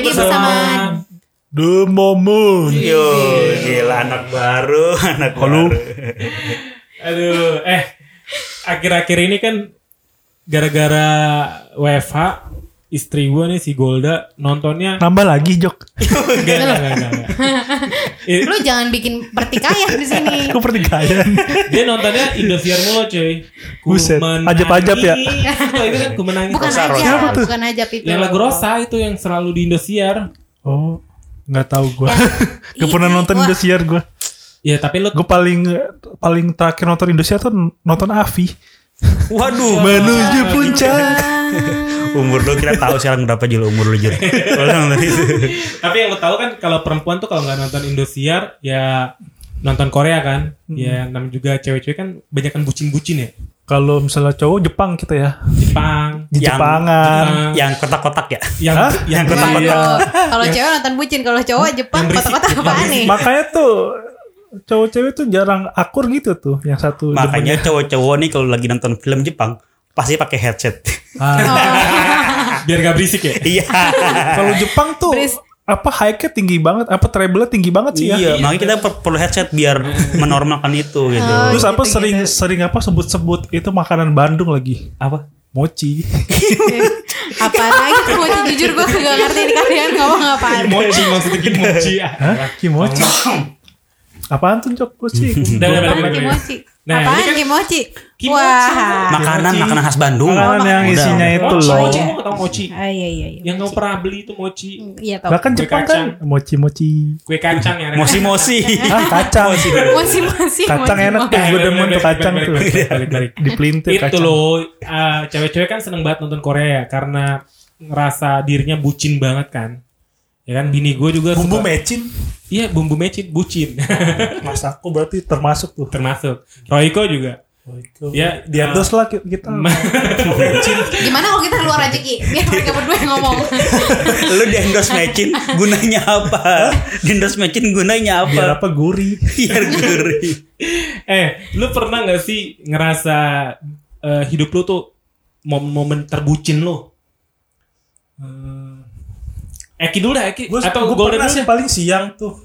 lagi bersama The Moment. Yo, gila anak baru, anak Halo. baru. Aduh, eh akhir-akhir ini kan gara-gara WFH istri gue nih si Golda nontonnya Nambah lagi Jok. enggak enggak enggak, lu jangan bikin pertikaian di sini. Kok pertikaian? dia nontonnya Indosiar mulu cuy. Buset, ajab-ajab ya? Itu itu kan kumenangis. Bukan Rosa, aja, tuh? bukan aja itu. Yang lagu Rosa itu yang selalu di Indosiar. Oh, nggak tahu gue. Yang- Gak pernah Ih, nonton wah. Indosiar gue. Ya tapi lu Gue paling paling terakhir nonton Indosiar tuh nonton Avi. Waduh, Menuju puncak. umur lu kita tahu sekarang berapa jul umur dari itu. Tapi yang lo tahu kan kalau perempuan tuh kalau nggak nonton Indosiar ya nonton Korea kan. Ya namanya juga cewek-cewek kan banyak kan bucin-bucin ya. Kalau misalnya cowok Jepang kita ya. Jepang. Di Yang- Jepangan. Jepang. Yang kotak-kotak ya. Yang Hah? yang kotak-kotak. Iya. Kalau cewek nonton bucin, kalau cowok Jepang apaan berisik. nih? Makanya tuh cowok-cewek tuh jarang akur gitu tuh. Yang satu Makanya cowok-cowok nih kalau lagi nonton film Jepang pasti pakai headset. Ah, biar gak berisik ya. Iya. kalau Jepang tuh Beris- apa high-nya tinggi banget, apa treble-nya tinggi banget sih ya. Iya, makanya kita per- perlu headset biar menormalkan itu gitu. Oh, Terus apa gitu, sering sering apa sebut-sebut itu makanan Bandung lagi. Apa? Mochi. Apa lagi tuh mochi jujur gue gak ngerti nih kalian ngomong apaan. Kimochi maksudnya kimochi. Hah? Kimochi. Apaan tuh Jok? Gue sih. Apaan kimochi? Nah, Apaan ini kan- kimochi? Kimochi. Wah. Makanan makanan khas Bandung. Makanan yang Udah. isinya itu Mochi, loh. mochi, tahu mochi. Ah, iya iya iya. Yang kamu pernah beli itu mochi. Iya tau. Bahkan Jepang kacang. kan mochi-mochi. Kue kacang ya. Mosi-mosi. Ah, kacang. Masih masih Kacang enak tuh, gue demen tuh kacang tuh. balik, balik, balik. Dipelintir itu kacang. loh uh, cewek-cewek kan seneng banget nonton Korea ya karena ngerasa dirinya bucin banget kan ya kan bini gue juga Bumbu suka- mecin. iya bumbu mecin bucin Mas aku berarti termasuk tuh. termasuk Royko juga Ya, di endorse lah ki- kita. mecin. Gimana kalau kita keluar aja Ki? Biar mereka berdua yang ngomong. Lu di endorse matchin gunanya apa? Di endorse matchin gunanya Biar apa? apa gurih. Biar gurih. eh lu pernah nggak sih ngerasa eh, hidup lu tuh momen-momen terbucin lu Eki dulu dah Eki Gue atau gue pernah dulu sih paling siang tuh.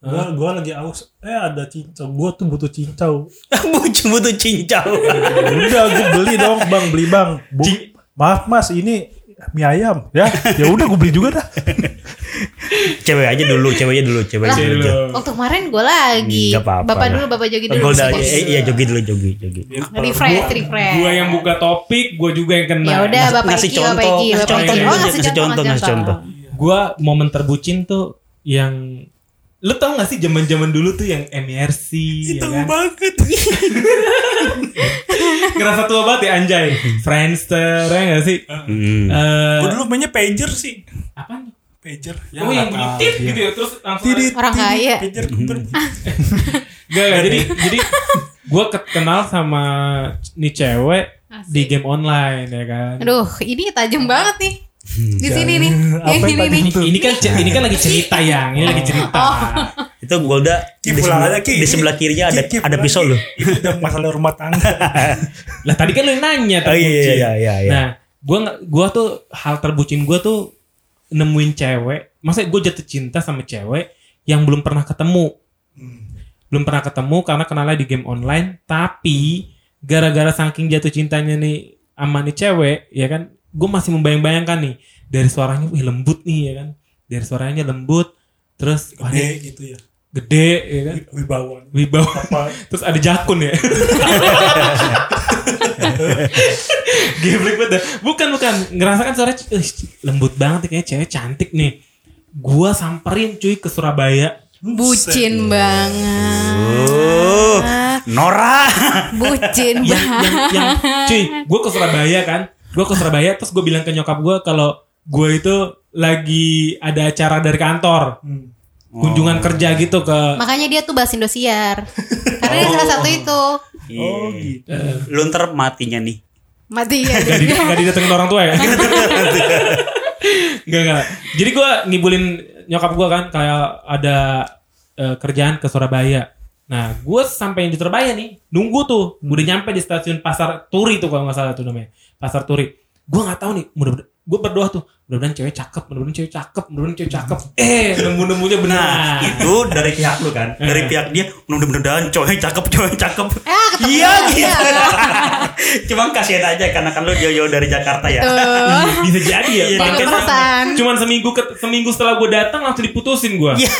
Gue gua lagi aus. Eh ada cincau. Gue tuh butuh cincau. Bucu butuh cincau. Udah gue beli dong bang beli bang. Bu, Cing- maaf mas ini mie ayam ya. Ya udah gue beli juga dah. cewek aja dulu, ceweknya dulu, cewek Lah. dulu. Waktu kemarin gue lagi. Nggak apa-apa Bapak lah. dulu, bapak jogi dulu. Bos. eh, iya jogi dulu, jogi, jogi. Refresh, refresh. Gua yang buka topik, gua juga yang kena. Ya udah, bapak Iki, bapak contoh, Iki, bapak contoh Iki. Oh, ngasih ngasih contoh, contoh, ngasih contoh. Gua momen terbucin tuh yang lu tau gak sih zaman-zaman dulu tuh yang MRC ya kan? banget. Ngerasa tua banget ya anjay. Friendster ya gak sih? Hmm. Eh, Gue dulu mainnya pager sih. apa? Pager. oh yang bunyi tit gitu ya terus langsung Tidit, Orang kaya. Pager Gak, gak, jadi jadi gue kenal sama nih cewek di game online ya kan. Aduh, ini tajam banget nih. Di sini nih. Yang ini nih. Ini kan ini kan lagi cerita yang ini lagi cerita. Oh. Itu Golda di sebelah, di sebelah kirinya ada ada pisau loh. Udah masalah rumah tangga. Lah tadi kan lu yang nanya Oh iya terbucin. iya iya iya. Nah, gua gua tuh hal terbucin gua tuh nemuin cewek. Maksudnya gue jatuh cinta sama cewek yang belum pernah ketemu. Belum pernah ketemu karena kenalnya di game online. Tapi gara-gara saking jatuh cintanya nih sama nih cewek, ya kan, gue masih membayang-bayangkan nih dari suaranya, wih lembut nih ya kan, dari suaranya lembut, terus wah, Gede dia gitu ya. gede ya kan, Wibawa. wibawa, Apa? terus ada jakun ya. Geblek banget. Bukan bukan ngerasa kan suara "Ih, lembut banget kayaknya cewek cantik nih. Gua samperin cuy ke Surabaya. Bucin banget. Oh, Nora. Bucin Yang yang, banget. yang cuy, gua ke Surabaya kan. Gua ke Surabaya terus gue bilang ke nyokap gua kalau gue itu lagi ada acara dari kantor. Kunjungan kerja gitu ke Makanya dia tuh bahas Indosiar. Karena dia salah satu itu. Oh gitu. Lu ntar matinya nih. Mati ya. Gak, di, gak didatengin orang tua ya? Gak, gak. Jadi gue ngibulin nyokap gue kan kayak ada eh, kerjaan ke Surabaya. Nah, gue sampai di Surabaya nih, nunggu tuh, udah nyampe di stasiun Pasar Turi tuh kalau nggak salah tuh namanya, Pasar Turi. Gue nggak tahu nih, mudah gue berdoa tuh mudah-mudahan cewek cakep mudah-mudahan cewek cakep mudah-mudahan cewek cakep eh nemu-nemunya benar Nah, itu dari pihak lu kan. Dari pihak dia mudah-mudahan cowoknya cakep, cowoknya cakep. Eh, Iya gitu. Cuma kasihan aja karena kan lu jauh-jauh dari Jakarta ya. Tuh. bisa jadi ya Iya, kepesan. cuman seminggu ke, seminggu setelah gue datang langsung diputusin gue Iya.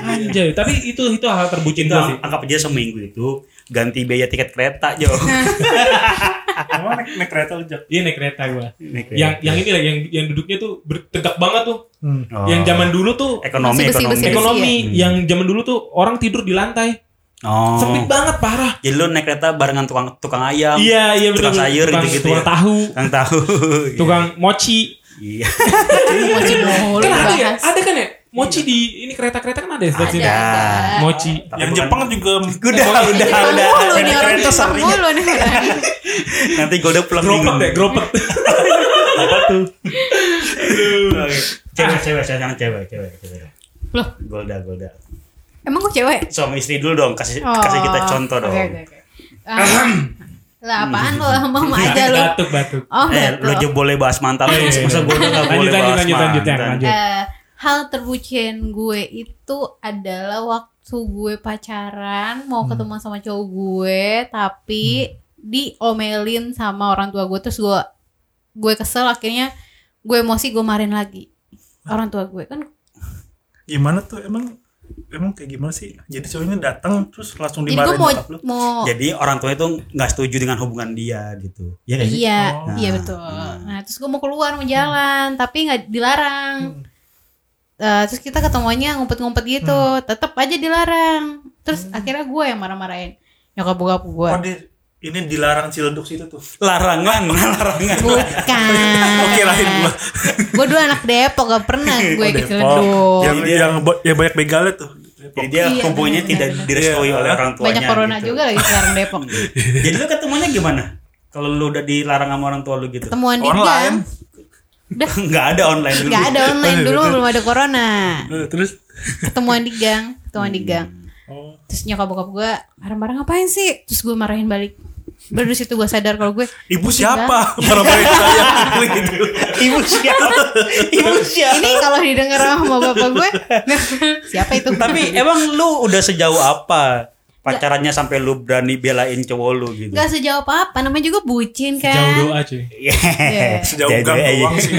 anjay tapi itu itu hal terbucin gue sih anggap aja seminggu itu ganti biaya tiket kereta Jo. Emang naik, naik kereta lu Jak? Iya naik kereta gue. Naik kereta. Yang yang ini lah yang yang duduknya tuh tegak banget tuh. Hmm. Oh. Yang zaman dulu tuh ekonomi besi-besi ekonomi. ekonomi, Hmm. yang zaman dulu tuh orang tidur di lantai. Oh. Sempit banget parah. Jadi lu naik kereta barengan tukang tukang ayam. Iya iya betul. Tukang sayur tukang, gitu-gitu tukang ya. tahu, Tukang tahu. tukang mochi. Iya. Mochi mulu Kan ada ya? Ada kan ya? Mochi di ini kereta-kereta kan ada ya. Ada, ada. Mochi. Tapi Yang Jepang juga Udah, Eh, udah, Jepang udah. nih orang kereta sering. Nanti gue udah pulang Gropet deh, gropet. Apa tuh? Oke. Cewek, cewek, sekarang cewek, cewek, cewek. Loh, Golda, Golda. emang gue cewek? Suami istri dulu dong, kasih Oh. kasih kita contoh dong. Oke, oke, oke. Ah, Lah apaan lo mama aja lo. Batuk batuk. Oh, Eh, lu aja boleh bahas mantan terus, iya, masa gue udah gak Lanjut, boleh lanjut, bahas lanjut, lanjut, yang mantan. lanjut. Eh, hal terbucin gue itu adalah waktu gue pacaran mau Hmm. ketemu sama cowok gue tapi diomelin sama orang tua gue terus gue gue kesel akhirnya gue emosi gue marin lagi orang tua gue kan gimana tuh emang emang kayak gimana sih? Jadi cowoknya datang terus langsung dimarahin mau lu. mau Jadi orang tua itu nggak setuju dengan hubungan dia gitu. Iya sih? iya Oh. iya Nah, betul hmm. nah terus gue mau keluar mau jalan tapi nggak dilarang Eh, terus kita ketemuannya ngumpet-ngumpet gitu tetap aja dilarang terus akhirnya gue yang marah-marahin nyokap bokap gue Oh, di, ini dilarang Ciledug situ tuh. Larangan, larangan. bukan Oke lain gua. gue dulu anak Depok gak pernah gue Oh, ke. Ciledug Yang dia- yang yang banyak begalnya tuh. Depok. Jadi dia Iya, benar, tidak direstui Iya. oleh orang tuanya. banyak corona gitu. juga lagi sekarang Depok Jadi lu ketemuannya gimana? Kalau lu udah dilarang sama orang tua lu gitu? ketemuan di Online. gang udah. Nggak ada online dulu. nggak ada online dulu belum ada corona. Eh, Terus? Ketemuan di gang ketemuan di gang. Oh, terus nyokap bokap gue marah-marah ngapain sih? Terus gue marahin balik. Baru situ gue sadar kalau gue ibu siapa? Marah-marahin saya. Gitu. Ibu siapa? Ibu siapa? ini kalau didengar sama bapak gue siapa itu? Tapi emang lu udah sejauh apa pacarannya sampai lu berani belain cowok lu gitu? nggak sejauh apa apa namanya juga bucin kan Jauh doa cuy. Iya. Sejauh Jadi, gang eh, doang sih.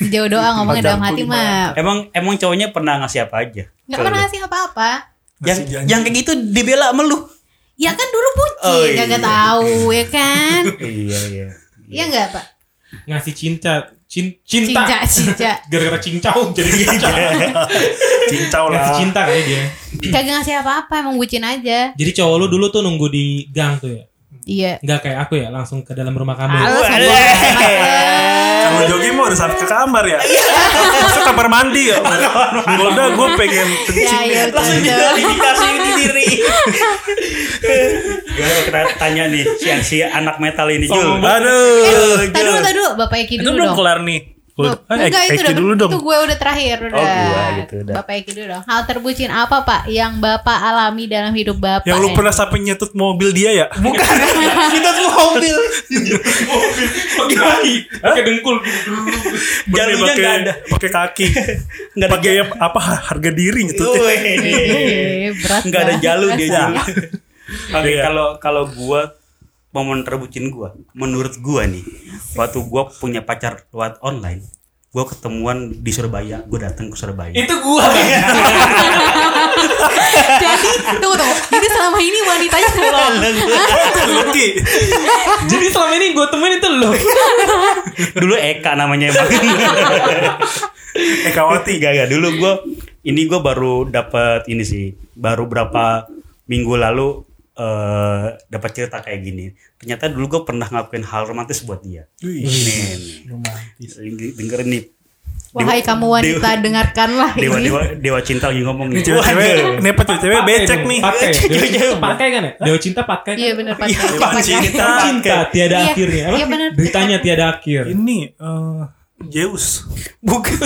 sejauh doa ngomongnya dalam hati mah Emang emang cowoknya pernah ngasih apa aja? nggak Ke pernah ngasih apa-apa Yang janji. yang kayak gitu dibela sama lu. ya kan dulu bucin Oh, iya. kagak tahu ya kan iya iya. Iya nggak pak Ngasih cinta, cin, cinta. cinca cinca Gara-gara cincau jadi cinta. Cincau Ngasih lah. cinta kali dia. kagak ngasih apa-apa emang bucin aja Jadi cowok lu dulu tuh nunggu di gang tuh ya. iya Enggak kayak aku ya, langsung ke dalam rumah kamu. Amat. Kalau jogging mau udah sampai ke kamar ya. Masuk kamar mandi ya. Udah gue pengen ya kencing ya nih. betul Indikasi di diri. Gue kita tanya nih si, si anak metal ini Jul. Sombong Aduh. Tadi dulu, Bapak Eki Itu dulu belum dong. kelar nih. Loh, Eh, enggak itu Eki dulu dong. itu gue udah terakhir udah. Oh, gua gitu, udah. Bapak Eki dulu dong. Hal terbucin apa Pak yang Bapak alami dalam hidup Bapak? Yang lu pernah sampai nyetut mobil dia ya? Bukan. Kita tuh mobil. Pakai kaki, pakai dengkul. Jalunya pakai nggak ada. pakai kaki. Nggak ada Pakai apa harga diri nyetutnya. Eh, berat Nggak ada banget. jalu dia jalu. Oke, Iya. kalau kalau gua momen terbucin gua, menurut gua nih, waktu gua punya pacar lewat online, gua ketemuan di Surabaya, gua datang ke Surabaya. Itu gua. Jadi tunggu tunggu. Jadi selama ini wanitanya lo. Lucky. Jadi selama ini gue temuin itu lo. Dulu Eka namanya emang. Eka Wati. Gak, gak. Dulu gua ini gua baru dapat ini sih, baru berapa minggu lalu eh dapat cerita kayak gini. Ternyata dulu gua pernah ngelakuin hal romantis buat dia. Wih. Nih. Romantis. dengerin nih. Wahai Dewa- kamu wanita dengarkanlah Dewa ini. dewa dewa cinta lagi ngomong nih. Ini cewek-cewek, ini apa cewek becek nih. Pakai. Dewa pakai kan ya? Dewa cinta pakai. kan? Iya benar. Iya, Pakai. Pak, cinta. cinta. Tiada Iya, akhirnya. Iya benar. Beritanya tiada akhir. Ini eh Zeus. Bukan.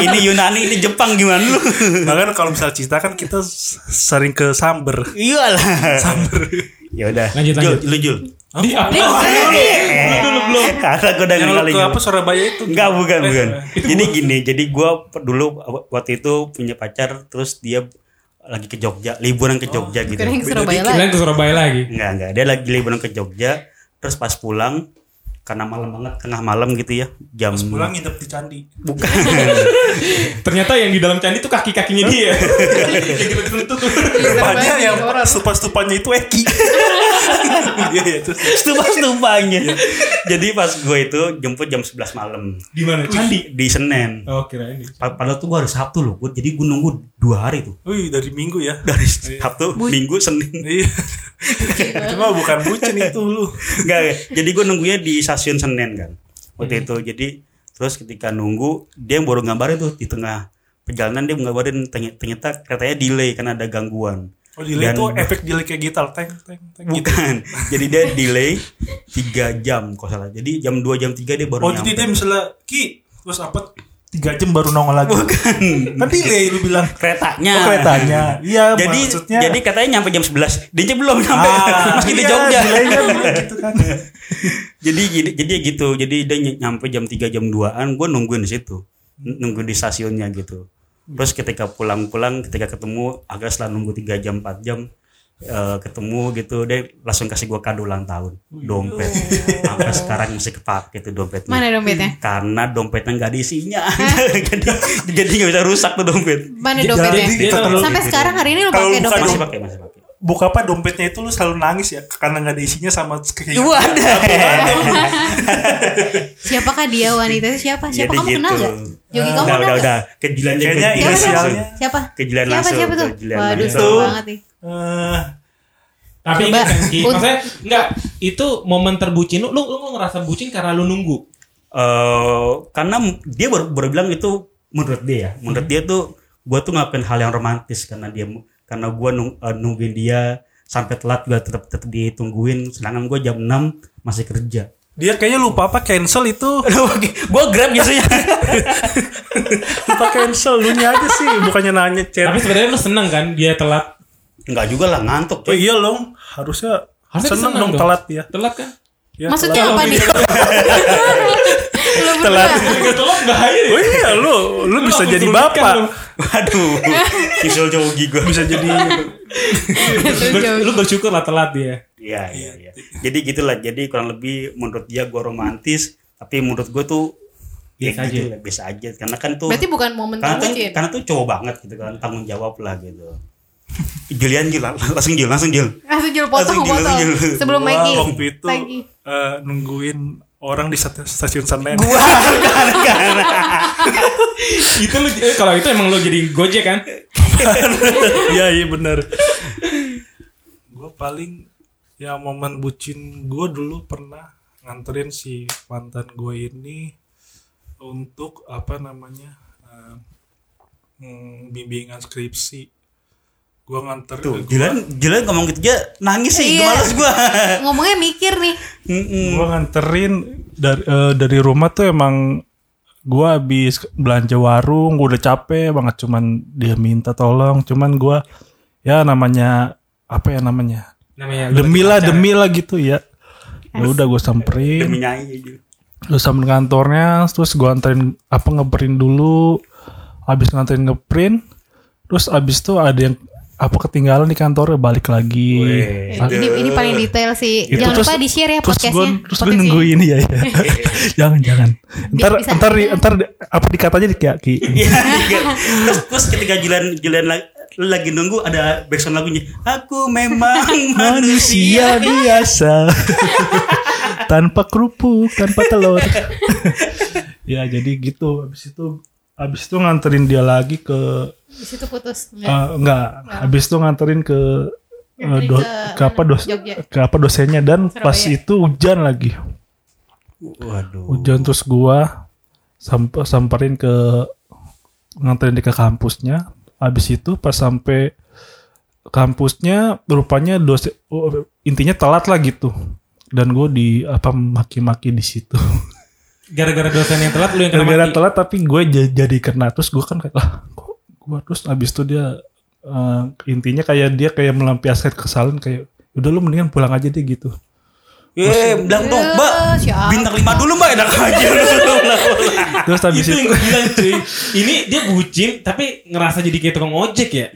ini Yunani, ini Jepang gimana lu? Bahkan kalau misal cinta kan kita sering ke Samber. Iyalah. Samber. Ya udah. Lanjut, Jul, lanjut. lu Jul. Di apa? Di- Belum dulu belum. Karena gue udah kali ke apa Surabaya itu? Enggak bukan Eh, bukan. Jadi gini, jadi gue dulu waktu itu punya pacar, terus dia lagi ke Jogja, liburan ke Jogja gitu. Surabaya lah. Kalian ke Surabaya lagi. Enggak enggak, dia lagi liburan ke Jogja, terus pas pulang karena malam banget tengah malam gitu ya jam Pulang nginep di candi. bukan Ternyata yang di dalam candi tuh kaki-kakinya dia. Yang gitu tuh. Rupanya yang horor. stupa-stupanya itu Eki. Iya, iya. terus- stupa-stupanya jadi pas gue itu jemput jam 11 malam Di mana? Candi. di Senen Oh, kira ini. Pa- Padahal tuh gue hari Sabtu loh, gua, jadi gue nunggu dua hari tuh Wih, dari minggu ya. dari Sabtu, Minggu, Senin. Iya. Cuma bukan bucin itu lu. Enggak, jadi gue nunggunya di stasiun Senen kan. Waktu itu jadi terus ketika nunggu dia baru gambarin tuh di tengah perjalanan dia gambarin ternyata, keretanya delay karena ada gangguan. Oh, delay Dan- itu efek delay kayak gitar, teng teng teng gitu. Bukan. jadi dia delay 3 jam kalau salah. Jadi jam 2 jam 3 dia baru Oh, nyampe. jadi dia misalnya Ki, terus apa tiga jam baru nongol lagi. Bukan. Kan delay lu bilang. keretanya. Oh, keretanya. Iya, jadi maksudnya. jadi katanya nyampe jam 11. Dia belum nyampe. Ah, Meski di iya, Jogja. delaynya bilang gitu kan. jadi gini, jadi gitu. Jadi dia ny- nyampe jam 3 jam 2-an, gue nungguin di situ. Nunggu di stasiunnya gitu. Terus ketika pulang-pulang, ketika ketemu agak setelah nunggu 3 jam 4 jam eh, ketemu gitu dia langsung kasih gua kado ulang tahun dompet sampai sekarang masih kepake tuh dompetnya Mana dompetnya? karena dompetnya nggak ada isinya jadi jadi nggak bisa rusak tuh dompet Mana Jadi- dompetnya? jadi kalau- Sampai sekarang hari ini lu Kalau pakai dompetnya? masih pakai masih pakai Buka apa dompetnya itu lu selalu nangis ya karena nggak ada isinya sama ada Siapakah dia wanita itu siapa? Siapa Jadi kamu kenal gitu. gak? Jogi kamu udah kenal udah gak? udah kejilan Kayaknya inisialnya. langsung. Siapa? Kejilan siapa, langsung, Siapa tuh? kejilan Waduh, seru banget nih. Eh, Tapi Coba. ingat kan, maksudnya enggak itu momen terbucin lu, lu lu ngerasa bucin karena lu nunggu. eh karena dia baru, baru bilang itu menurut dia ya menurut dia tuh gua tuh ngelakuin hal yang romantis karena dia karena gua nung, eh, nungguin dia sampai telat juga tetap tetap ditungguin sedangkan gua jam 6 masih kerja dia kayaknya lupa apa cancel itu. gua grab biasanya lupa cancel lu nya aja sih bukannya nanya chat. Tapi sebenarnya lu seneng kan dia telat. Nggak juga lah ngantuk Oh coy. iya dong, harusnya, Harusnya seneng dong dong. telat ya. Telat kan? ya Maksudnya telat. apa nih? Telat. Enggak telat bahaya. Oh iya lu lu bisa jadi bapak. lu. waduh kisul jogi gua Bisa jadi lu bersyukur lah telat dia. Iya, iya, iya. Jadi gitulah. Jadi kurang lebih menurut dia gua romantis, tapi menurut gua tuh Biasa ya aja. gitu lah, biasa aja. Karena kan tuh Berarti bukan momen karena tuh, terbucin. karena tuh cowok banget gitu kan, tanggung jawab lah gitu. Julian Jul, langsung Jul, langsung Jul. Langsung jual potong Langsung jual, potong. Sebelum Gua Mikey. waktu itu eh, nungguin orang di stasiun- stasiun Senen. itu lu eh, kalau itu emang lu jadi gojek kan? Iya iya bener. gue paling ya momen bucin gue dulu pernah nganterin si mantan gue ini untuk apa namanya eh, hmm, bimbingan skripsi. Gue nganter Tuh, gua- Julian ngomong gitu aja nangis sih, Iya. gua males gua. Ngomongnya mikir nih. Mm-mm. gue nganterin dari eh, dari rumah tuh emang gue habis belanja warung gue udah capek banget cuman dia minta tolong cuman gue ya namanya apa ya namanya Namanya demi lah demi lah gitu ya ya udah gue samperin Demi gue samperin kantornya terus gue anterin apa ngeprint dulu habis nganterin ngeprint terus abis tuh ada yang apa ketinggalan di kantornya balik lagi Ini, ini paling detail sih. Itu Jangan terus- lupa di share ya terus gue podcastnya. terus gue Podcastnya. nungguin ya, ya. jangan jangan ntar bisa- ntar ntar apa dikatanya di kaki Iya, iya. terus, terus ketika Julian Julian lagi, lagi nunggu ada backsound lagunya aku memang manusia manusia biasa tanpa kerupuk tanpa telur ya jadi gitu habis itu habis itu nganterin dia lagi ke Di situ putus. Enggak. eh, enggak habis itu nganterin ke eh, Nganterin do- ke- ke apa dos Jogja. ke apa dosennya dan pas Surabaya. itu hujan lagi waduh hujan terus gua samp samperin ke nganterin dia ke kampusnya habis itu pas sampai kampusnya rupanya dosen oh, intinya telat lah gitu dan gue di apa maki-maki di situ Gara-gara dosen yang telat lu yang kena gara-gara mati. telat tapi gue j- jadi kena terus gue kan kayak lah kok gue terus habis itu dia eh, intinya kayak dia kayak melampiaskan kesalahan kayak udah lu mendingan pulang aja deh gitu Eh, bilang dong, Mbak. Eh, siapa? Bintang lima dulu, Mbak. Enak aja. terus habis itu itu yang gue bilang cuy. Ini dia bucin tapi ngerasa jadi kayak tukang ojek ya.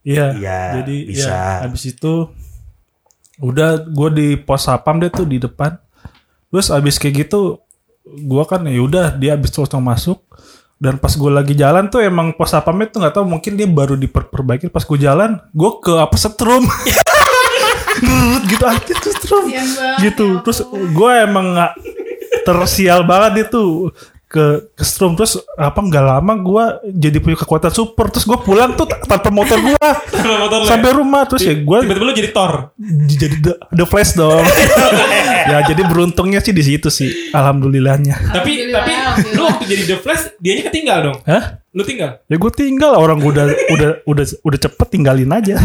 iya Iya, jadi bisa. ya habis itu udah gue di pos sapam deh tuh di depan terus habis kayak gitu gue kan ya udah dia habis langsung masuk. Dan pas gue lagi jalan tuh emang pos sapamnya tuh nggak tahu mungkin dia baru diperbaiki. Pas gue jalan gue ke apa setrum. Gitu aja tuh setrum. Gitu ya terus gue emang nggak tersial banget itu. Ke ke strum terus apa nggak lama gue jadi punya kekuatan super. Terus gue pulang tuh tanpa motor gue lo ya? sampai rumah terus ya gue Tiba-tiba lu jadi Thor. jadi the, the flash dong ya jadi beruntungnya sih di situ sih alhamdulillahnya Tapi Alhamdulillah, tapi lu waktu jadi The Flash dianya ketinggal dong. Hah? Lu tinggal. ya gue tinggal orang gua udah udah udah udah cepet tinggalin aja.